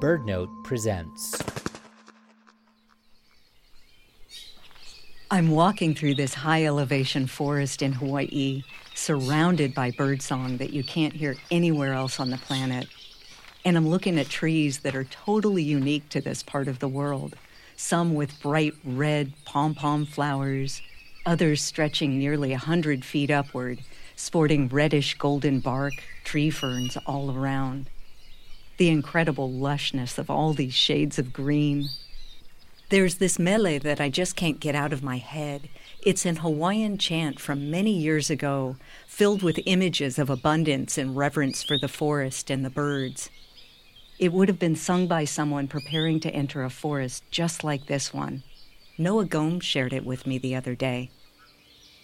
BirdNote presents. I'm walking through this high elevation forest in Hawaii, surrounded by birdsong that you can't hear anywhere else on the planet. And I'm looking at trees that are totally unique to this part of the world. Some with bright red pom pom flowers, others stretching nearly a hundred feet upward, sporting reddish golden bark, tree ferns all around. The incredible lushness of all these shades of green, there's this mele that I just can't get out of my head. It's an Hawaiian chant from many years ago, filled with images of abundance and reverence for the forest and the birds. It would have been sung by someone preparing to enter a forest just like this one. Noah Gomes shared it with me the other day.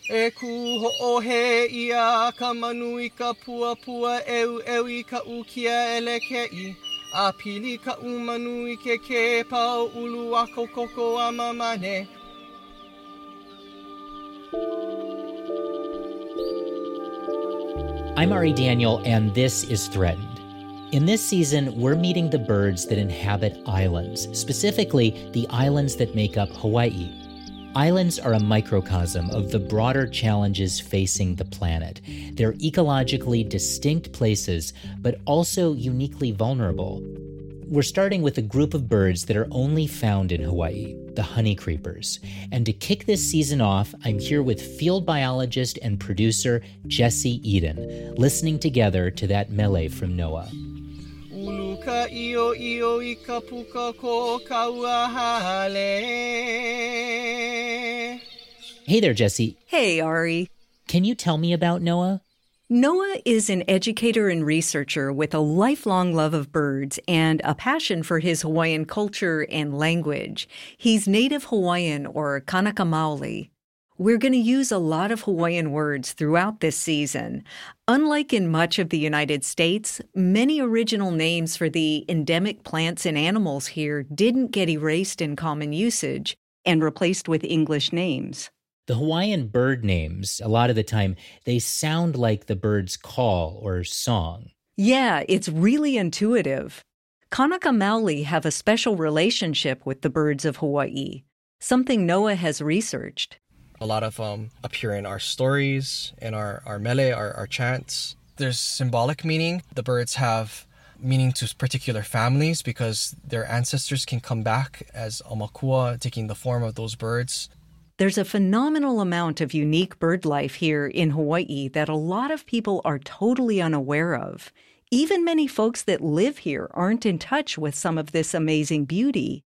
E ku ia ka manui ka pua pili ka ke ke ulu a kokoko a mamane. I'm Ari Daniel, and this is Threatened. In this season, we're meeting the birds that inhabit islands, specifically the islands that make up Hawaii. Islands are a microcosm of the broader challenges facing the planet. They're ecologically distinct places, but also uniquely vulnerable. We're starting with a group of birds that are only found in Hawaii, the honey creepers. And to kick this season off, I'm here with field biologist and producer Jesse Eden, listening together to that mele from Noah. Ulu ka io io i ka puka ko kaua hale. Hey there, Jesse. Hey, Ari. Can you tell me about Noah? Noah is an educator and researcher with a lifelong love of birds and a passion for his Hawaiian culture and language. He's native Hawaiian or Kanaka Maoli. We're going to use a lot of Hawaiian words throughout this season. Unlike in much of the United States, many original names for the endemic plants and animals here didn't get erased in common usage and replaced with English names. The Hawaiian bird names, a lot of the time, they sound like the bird's call or song. Yeah, it's really intuitive. Kanaka Maoli have a special relationship with the birds of Hawaii, something Noah has researched. A lot of um appear in our stories, in our, our mele, our, our chants. There's symbolic meaning. The birds have meaning to particular families because their ancestors can come back as aumakua, taking the form of those birds. There's a phenomenal amount of unique bird life here in Hawaii that a lot of people are totally unaware of. Even many folks that live here aren't in touch with some of this amazing beauty.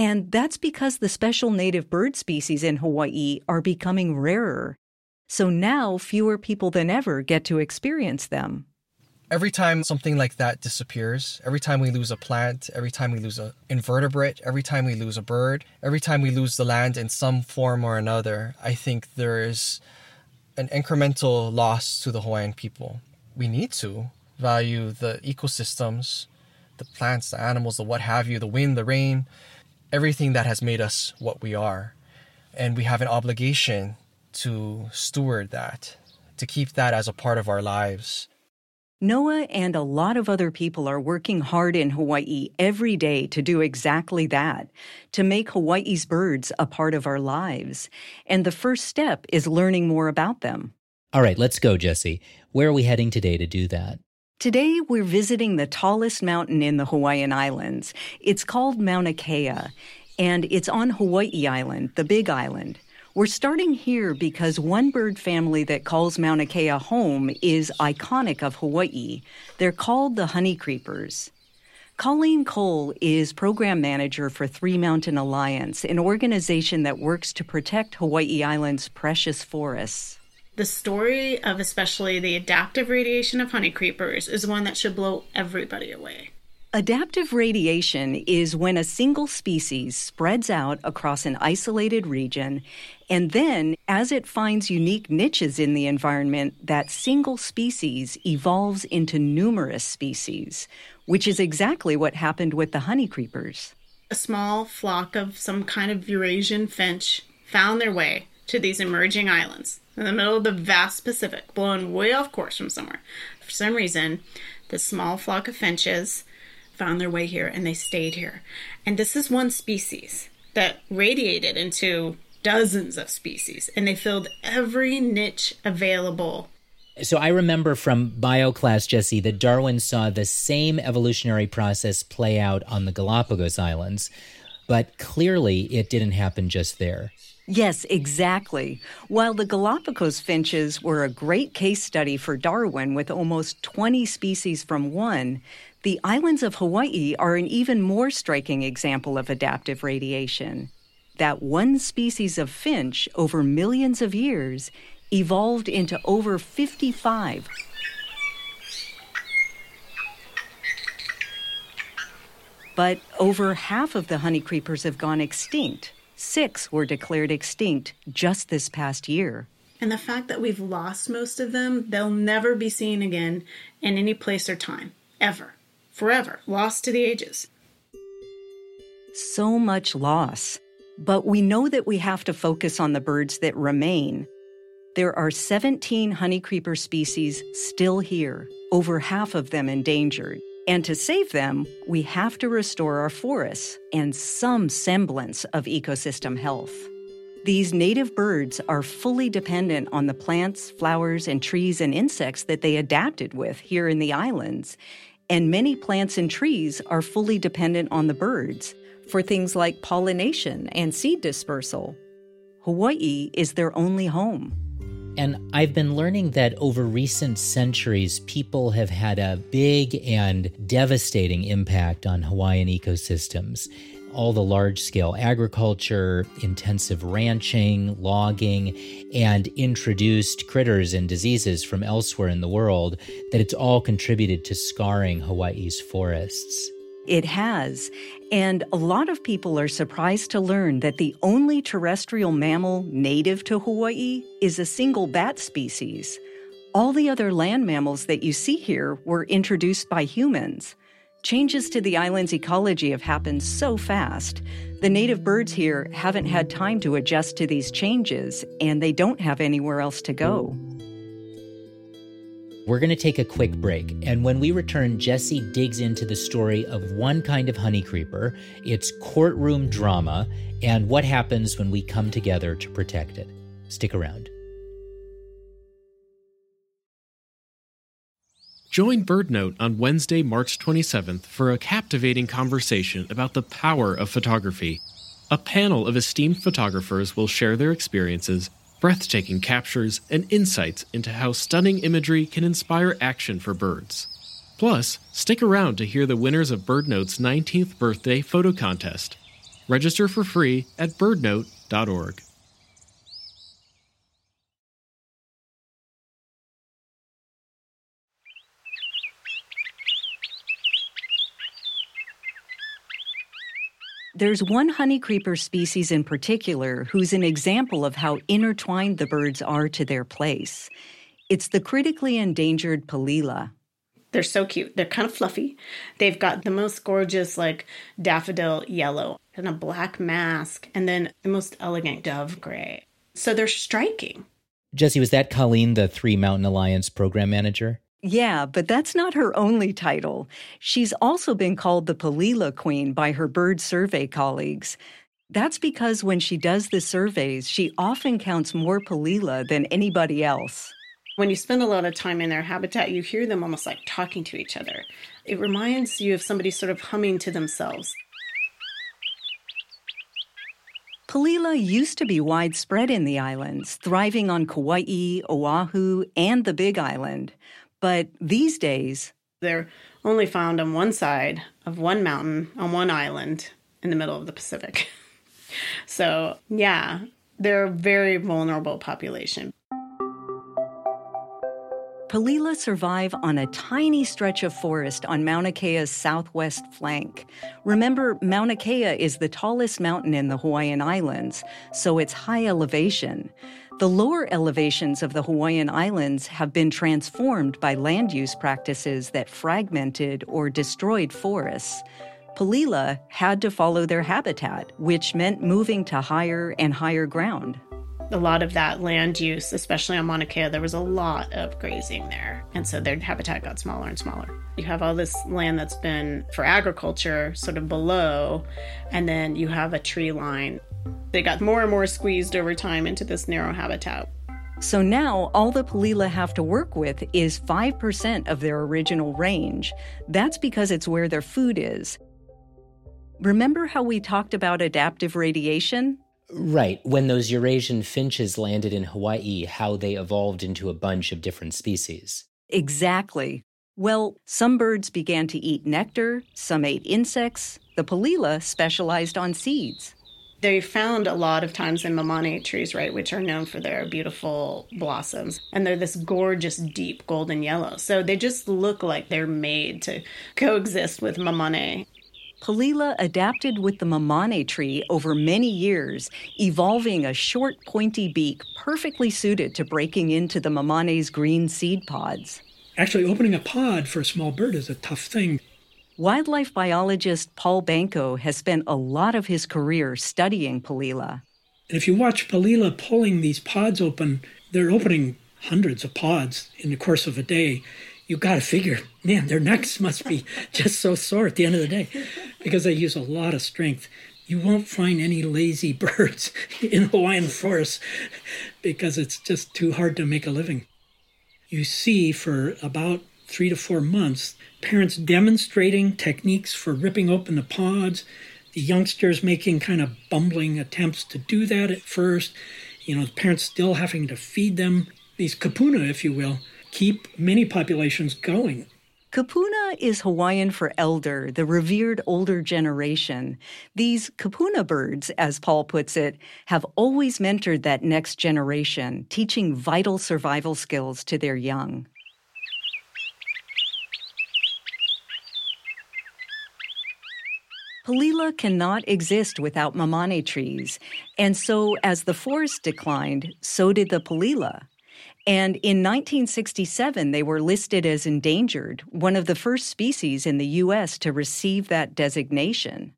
And that's because the special native bird species in Hawaii are becoming rarer. So now fewer people than ever get to experience them every time something like that disappears, every time we lose a plant, every time we lose an invertebrate, every time we lose a bird, every time we lose the land in some form or another, I think there is an incremental loss to the Hawaiian people. We need to value the ecosystems, the plants, the animals, the what have you, the wind, the rain, everything that has made us what we are. And we have an obligation to steward that, to keep that as a part of our lives Noah and a lot of other people are working hard in Hawaii every day to do exactly that, to make Hawaii's birds a part of our lives. And the first step is learning more about them. All right, let's go, Jesse. Where are we heading today to do that? Today, we're visiting the tallest mountain in the Hawaiian Islands. It's called Mauna Kea, and it's on Hawaii Island, the Big Island. We're starting here because one bird family that calls Mauna Kea home is iconic of Hawaii. They're called the honey creepers. Colleen Cole is program manager for Three Mountain Alliance, an organization that works to protect Hawaii Island's precious forests. The story of especially the adaptive radiation of honey creepers is one that should blow everybody away. Adaptive radiation is when a single species spreads out across an isolated region, and then, as it finds unique niches in the environment, that single species evolves into numerous species, which is exactly what happened with the honey creepers. A small flock of some kind of Eurasian finch found their way to these emerging islands in the middle of the vast Pacific, blown way off course from somewhere. For some reason, this small flock of finches found their way here and they stayed here. And this is one species that radiated into dozens of species and they filled every niche available so I remember from bio class, Jesse, that Darwin saw the same evolutionary process play out on the Galapagos Islands, but clearly it didn't happen just there. Yes, exactly. While the Galapagos finches were a great case study for Darwin with almost 20 species from one, the islands of Hawaii are an even more striking example of adaptive radiation. That one species of finch over millions of years evolved into over 55. But over half of the honeycreepers have gone extinct. Six were declared extinct just this past year. And the fact that we've lost most of them, they'll never be seen again in any place or time, ever, forever, lost to the ages. So much loss. But we know that we have to focus on the birds that remain there are 17 honeycreeper species still here, over half of them endangered. And to save them, we have to restore our forests and some semblance of ecosystem health. These native birds are fully dependent on the plants, flowers, and trees and insects that they adapted with here in the islands. And many plants and trees are fully dependent on the birds for things like pollination and seed dispersal. Hawaii is their only home. And I've been learning that over recent centuries, people have had a big and devastating impact on Hawaiian ecosystems. All the large scale agriculture, intensive ranching, logging, and introduced critters and diseases from elsewhere in the world, that it's all contributed to scarring Hawaii's forests. It has. And a lot of people are surprised to learn that the only terrestrial mammal native to Hawaii is a single bat species. All the other land mammals that you see here were introduced by humans. Changes to the island's ecology have happened so fast. The native birds here haven't had time to adjust to these changes, and they don't have anywhere else to go. We're going to take a quick break, and when we return, Jesse digs into the story of one kind of honeycreeper, its courtroom drama, and what happens when we come together to protect it. Stick around. Join BirdNote on Wednesday, March 27th for a captivating conversation about the power of photography. A panel of esteemed photographers will share their experiences breathtaking captures, and insights into how stunning imagery can inspire action for birds. Plus, stick around to hear the winners of BirdNote's 19th birthday photo contest. Register for free at birdnote.org. There's one honeycreeper species in particular who's an example of how intertwined the birds are to their place. It's the critically endangered Palila. They're so cute. They're kind of fluffy. They've got the most gorgeous, like daffodil yellow and a black mask, and then the most elegant dove gray. So they're striking. Jesse, was that Colleen, the Three Mountain Alliance program manager? Yeah, but that's not her only title. She's also been called the Palila Queen by her bird survey colleagues. That's because when she does the surveys, she often counts more Palila than anybody else. When you spend a lot of time in their habitat, you hear them almost like talking to each other. It reminds you of somebody sort of humming to themselves. Palila used to be widespread in the islands, thriving on Kauai, Oahu, and the Big Island. But these days, they're only found on one side of one mountain on one island in the middle of the Pacific. so, yeah, they're a very vulnerable population. Palila survive on a tiny stretch of forest on Mauna Kea's southwest flank. Remember, Mauna Kea is the tallest mountain in the Hawaiian Islands, so it's high elevation. The lower elevations of the Hawaiian Islands have been transformed by land use practices that fragmented or destroyed forests. Palila had to follow their habitat, which meant moving to higher and higher ground. A lot of that land use, especially on Mauna Kea, there was a lot of grazing there. And so their habitat got smaller and smaller. You have all this land that's been for agriculture sort of below, and then you have a tree line. They got more and more squeezed over time into this narrow habitat. So now all the Palila have to work with is 5% of their original range. That's because it's where their food is. Remember how we talked about adaptive radiation? Right. When those Eurasian finches landed in Hawaii, how they evolved into a bunch of different species. Exactly. Well, some birds began to eat nectar, some ate insects. The Palila specialized on seeds. They found a lot of times in mamane trees, right, which are known for their beautiful blossoms. And they're this gorgeous, deep golden yellow. So they just look like they're made to coexist with mamane. Palila adapted with the mamane tree over many years, evolving a short, pointy beak perfectly suited to breaking into the mamane's green seed pods. Actually, opening a pod for a small bird is a tough thing. Wildlife biologist Paul Banko has spent a lot of his career studying Palila. And if you watch Palila pulling these pods open, they're opening hundreds of pods in the course of a day you got to figure, man, their necks must be just so sore at the end of the day because they use a lot of strength. You won't find any lazy birds in Hawaiian forests because it's just too hard to make a living. You see for about three to four months parents demonstrating techniques for ripping open the pods, the youngsters making kind of bumbling attempts to do that at first, you know, the parents still having to feed them, these kupuna, if you will keep many populations going. Kupuna is Hawaiian for elder, the revered older generation. These kupuna birds, as Paul puts it, have always mentored that next generation, teaching vital survival skills to their young. Palila cannot exist without mamane trees, and so as the forest declined, so did the Palila. And in 1967, they were listed as endangered, one of the first species in the U.S. to receive that designation.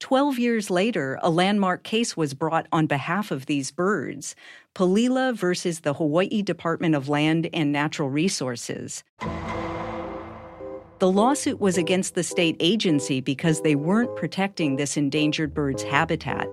Twelve years later, a landmark case was brought on behalf of these birds Palila versus the Hawaii Department of Land and Natural Resources. The lawsuit was against the state agency because they weren't protecting this endangered bird's habitat.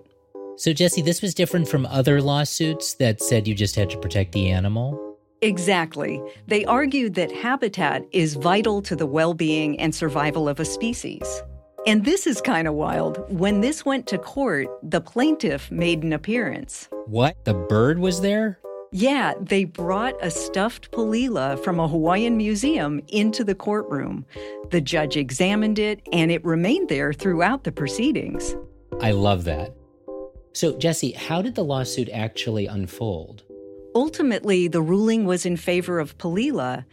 So, Jesse, this was different from other lawsuits that said you just had to protect the animal? Exactly. They argued that habitat is vital to the well being and survival of a species. And this is kind of wild. When this went to court, the plaintiff made an appearance. What? The bird was there? Yeah, they brought a stuffed palila from a Hawaiian museum into the courtroom. The judge examined it, and it remained there throughout the proceedings. I love that. So, Jesse, how did the lawsuit actually unfold? Ultimately, the ruling was in favor of Palila.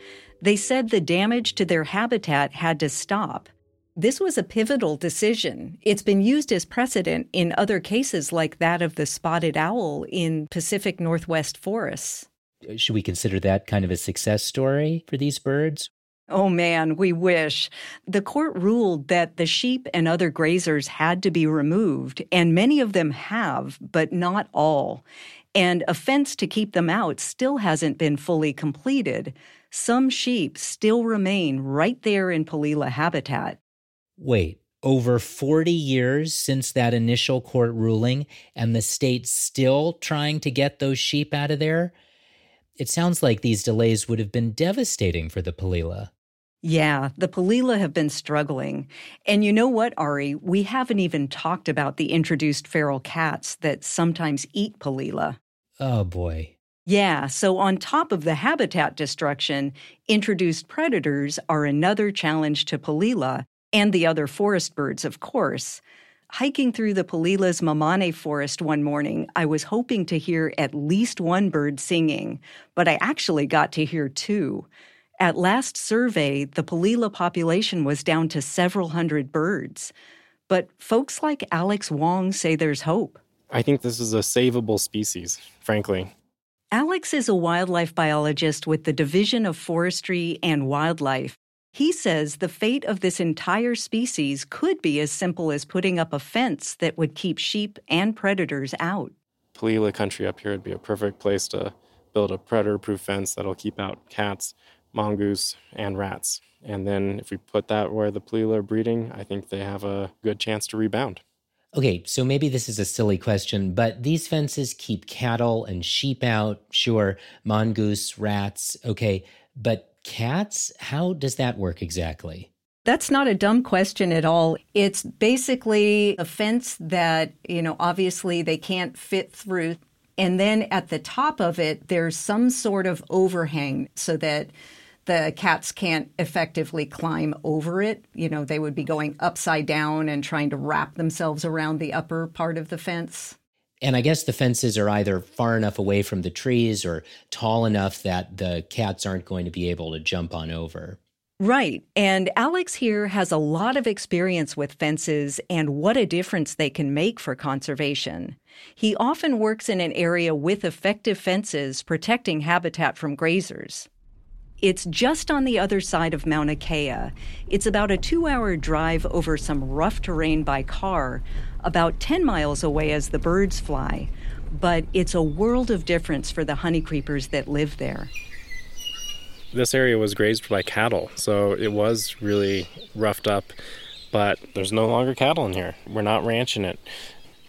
They said the damage to their habitat had to stop. This was a pivotal decision. It's been used as precedent in other cases like that of the spotted owl in Pacific Northwest forests. Should we consider that kind of a success story for these birds? Oh man, we wish. The court ruled that the sheep and other grazers had to be removed, and many of them have, but not all. And a fence to keep them out still hasn't been fully completed. Some sheep still remain right there in Palila habitat. Wait, over 40 years since that initial court ruling, and the state's still trying to get those sheep out of there? It sounds like these delays would have been devastating for the Palila. Yeah, the Palila have been struggling. And you know what, Ari? We haven't even talked about the introduced feral cats that sometimes eat Palila. Oh boy. Yeah, so on top of the habitat destruction, introduced predators are another challenge to Palila and the other forest birds, of course. Hiking through the Palila's Mamane forest one morning, I was hoping to hear at least one bird singing, but I actually got to hear two. At last survey, the Palila population was down to several hundred birds. But folks like Alex Wong say there's hope. I think this is a savable species, frankly. Alex is a wildlife biologist with the Division of Forestry and Wildlife. He says the fate of this entire species could be as simple as putting up a fence that would keep sheep and predators out. Palila country up here would be a perfect place to build a predator proof fence that'll keep out cats, mongoose, and rats. And then if we put that where the Palila are breeding, I think they have a good chance to rebound. Okay, so maybe this is a silly question, but these fences keep cattle and sheep out, sure, mongoose, rats, okay, but cats, how does that work exactly? That's not a dumb question at all. It's basically a fence that, you know, obviously they can't fit through. And then at the top of it, there's some sort of overhang so that the cats can't effectively climb over it. You know, they would be going upside down and trying to wrap themselves around the upper part of the fence. And I guess the fences are either far enough away from the trees or tall enough that the cats aren't going to be able to jump on over. Right. And Alex here has a lot of experience with fences and what a difference they can make for conservation. He often works in an area with effective fences protecting habitat from grazers. It's just on the other side of Mauna Kea. It's about a two hour drive over some rough terrain by car, about 10 miles away as the birds fly. But it's a world of difference for the honey creepers that live there this area was grazed by cattle, so it was really roughed up. But there's no longer cattle in here. We're not ranching it.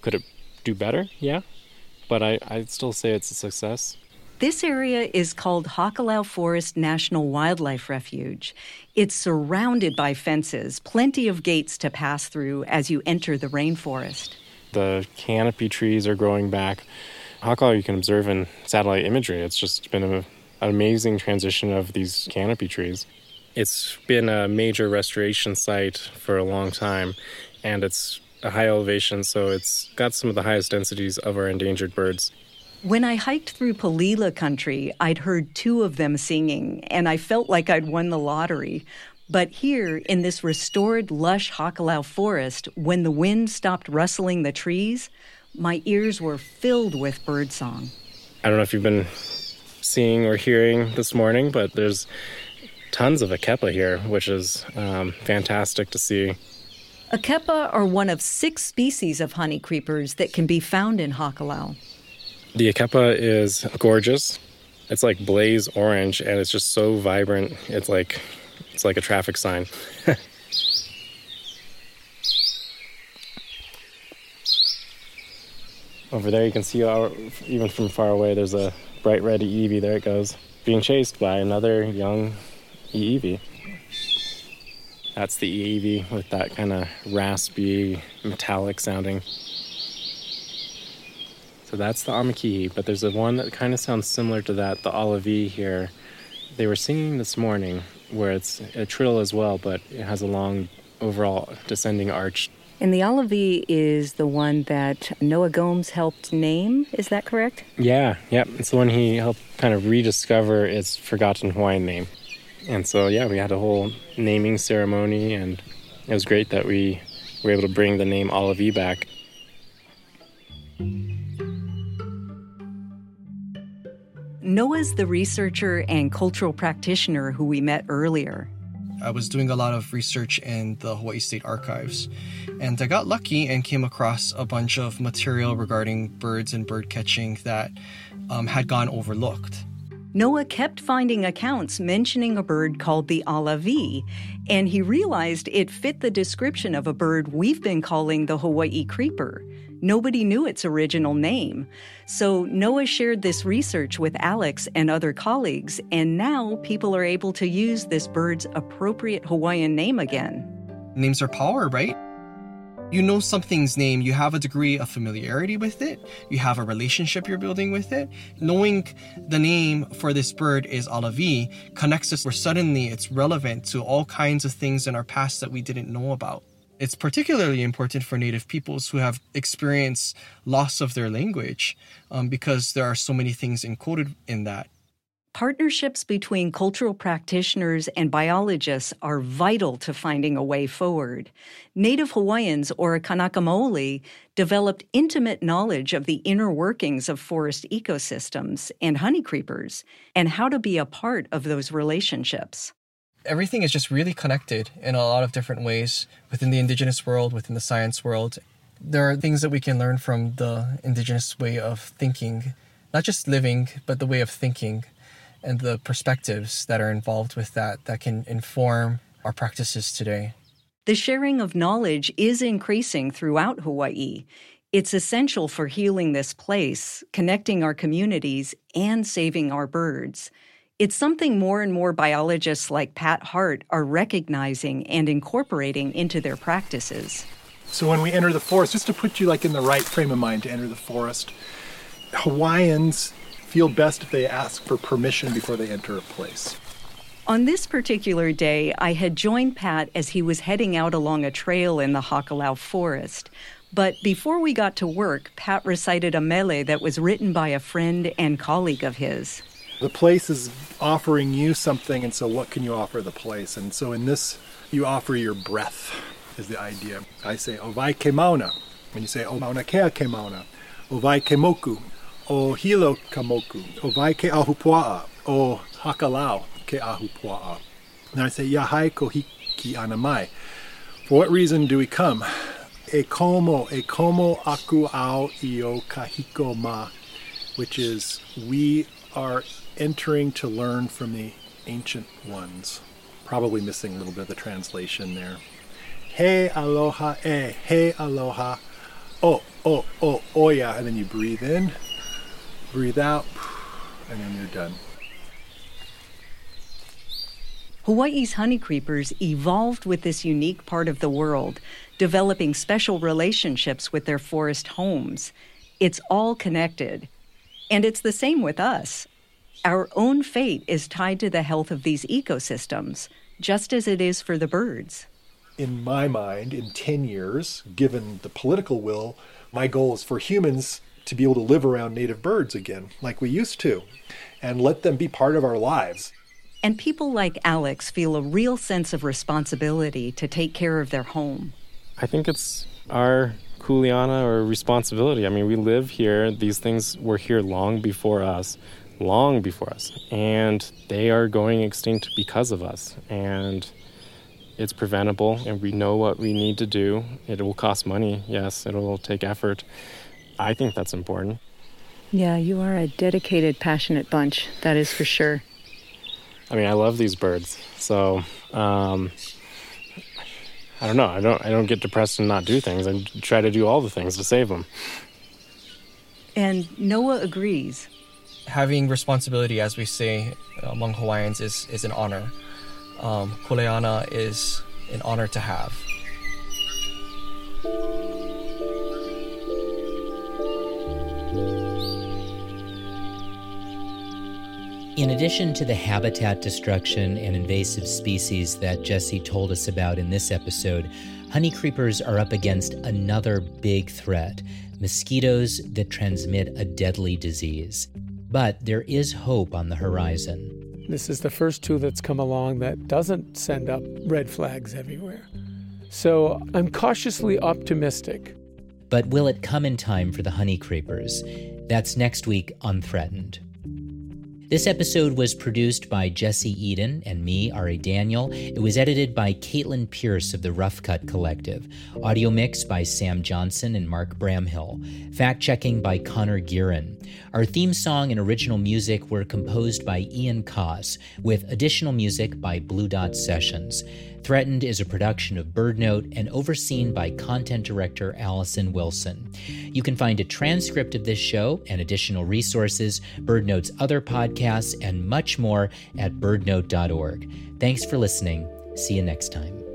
Could it do better? Yeah. But I, I'd still say it's a success. This area is called Hakalau Forest National Wildlife Refuge. It's surrounded by fences, plenty of gates to pass through as you enter the rainforest. The canopy trees are growing back. Hakalau you can observe in satellite imagery. It's just been a amazing transition of these canopy trees. It's been a major restoration site for a long time, and it's a high elevation, so it's got some of the highest densities of our endangered birds. When I hiked through Palila country, I'd heard two of them singing, and I felt like I'd won the lottery. But here, in this restored, lush Hakalau forest, when the wind stopped rustling the trees, my ears were filled with birdsong. I don't know if you've been seeing or hearing this morning, but there's tons of Akepa here, which is um, fantastic to see. Akepa are one of six species of honey creepers that can be found in Hakalau. The Akepa is gorgeous. It's like blaze orange, and it's just so vibrant. It's like it's like a traffic sign. Over there, you can see our, even from far away. There's a bright red Iiwi. There it goes. Being chased by another young Iiwi. That's the Iiwi with that kind of raspy, metallic sounding. So that's the Amakihi, but there's a one that kind of sounds similar to that, the Alawi here. They were singing this morning, where it's a trill as well, but it has a long overall descending arch and the Alawi is the one that Noah Gomes helped name. Is that correct? Yeah, yep. It's the one he helped kind of rediscover its forgotten Hawaiian name. And so, yeah, we had a whole naming ceremony, and it was great that we were able to bring the name Alawi back. Noah's the researcher and cultural practitioner who we met earlier. I was doing a lot of research in the Hawaii State Archives, and I got lucky and came across a bunch of material regarding birds and bird catching that um, had gone overlooked. Noah kept finding accounts mentioning a bird called the alawi, and he realized it fit the description of a bird we've been calling the Hawaii creeper. Nobody knew its original name. So Noah shared this research with Alex and other colleagues, and now people are able to use this bird's appropriate Hawaiian name again. Names are power, right? You know something's name, you have a degree of familiarity with it, you have a relationship you're building with it. Knowing the name for this bird is Alawi connects us where suddenly it's relevant to all kinds of things in our past that we didn't know about. It's particularly important for Native peoples who have experienced loss of their language um, because there are so many things encoded in that. Partnerships between cultural practitioners and biologists are vital to finding a way forward. Native Hawaiians, or Kanaka Maoli, developed intimate knowledge of the inner workings of forest ecosystems and honey creepers and how to be a part of those relationships everything is just really connected in a lot of different ways within the indigenous world, within the science world. There are things that we can learn from the indigenous way of thinking, not just living, but the way of thinking and the perspectives that are involved with that that can inform our practices today. The sharing of knowledge is increasing throughout Hawaii. It's essential for healing this place, connecting our communities, and saving our birds. It's something more and more biologists like Pat Hart are recognizing and incorporating into their practices. So when we enter the forest, just to put you like in the right frame of mind to enter the forest, Hawaiians feel best if they ask for permission before they enter a place. On this particular day, I had joined Pat as he was heading out along a trail in the Hakalau forest. But before we got to work, Pat recited a mele that was written by a friend and colleague of his. The place is offering you something, and so what can you offer the place? And so in this, you offer your breath, is the idea. I say, Ovai ke mauna. When you say, O mauna kea ke mauna. Ovai ke moku. O hilo kamoku. Ovai ke ahupua'a. O hakalau ke ahupua'a. And I say, Yahai kohiki anamai. For what reason do we come? E como, e como aku au io kahiko ma, which is we are entering to learn from the ancient ones. Probably missing a little bit of the translation there. Hey aloha eh, e, hey aloha, oh, oh, oh, oh yeah. And then you breathe in, breathe out, and then you're done. Hawaii's honey creepers evolved with this unique part of the world, developing special relationships with their forest homes. It's all connected. And it's the same with us. Our own fate is tied to the health of these ecosystems, just as it is for the birds. In my mind, in 10 years, given the political will, my goal is for humans to be able to live around native birds again, like we used to, and let them be part of our lives. And people like Alex feel a real sense of responsibility to take care of their home. I think it's our kuleana or responsibility. I mean, we live here. These things were here long before us, long before us, and they are going extinct because of us. And it's preventable, and we know what we need to do. It will cost money, yes, it will take effort. I think that's important. Yeah, you are a dedicated, passionate bunch, that is for sure. I mean, I love these birds, so um, I don't know. I don't. I don't get depressed and not do things. I try to do all the things to save them. And Noah agrees. Having responsibility, as we say among Hawaiians, is is an honor. Um, kuleana is an honor to have. In addition to the habitat destruction and invasive species that Jesse told us about in this episode, honey creepers are up against another big threat mosquitoes that transmit a deadly disease. But there is hope on the horizon. This is the first tool that's come along that doesn't send up red flags everywhere. So I'm cautiously optimistic. But will it come in time for the honey creepers? That's next week on Threatened. This episode was produced by Jesse Eden and me, Ari Daniel. It was edited by Caitlin Pierce of the Rough Cut Collective. Audio mix by Sam Johnson and Mark Bramhill. Fact checking by Connor Gearin. Our theme song and original music were composed by Ian Coss, with additional music by Blue Dot Sessions. Threatened is a production of BirdNote and overseen by content director Allison Wilson. You can find a transcript of this show and additional resources, BirdNote's other podcasts, and much more at birdnote.org. Thanks for listening. See you next time.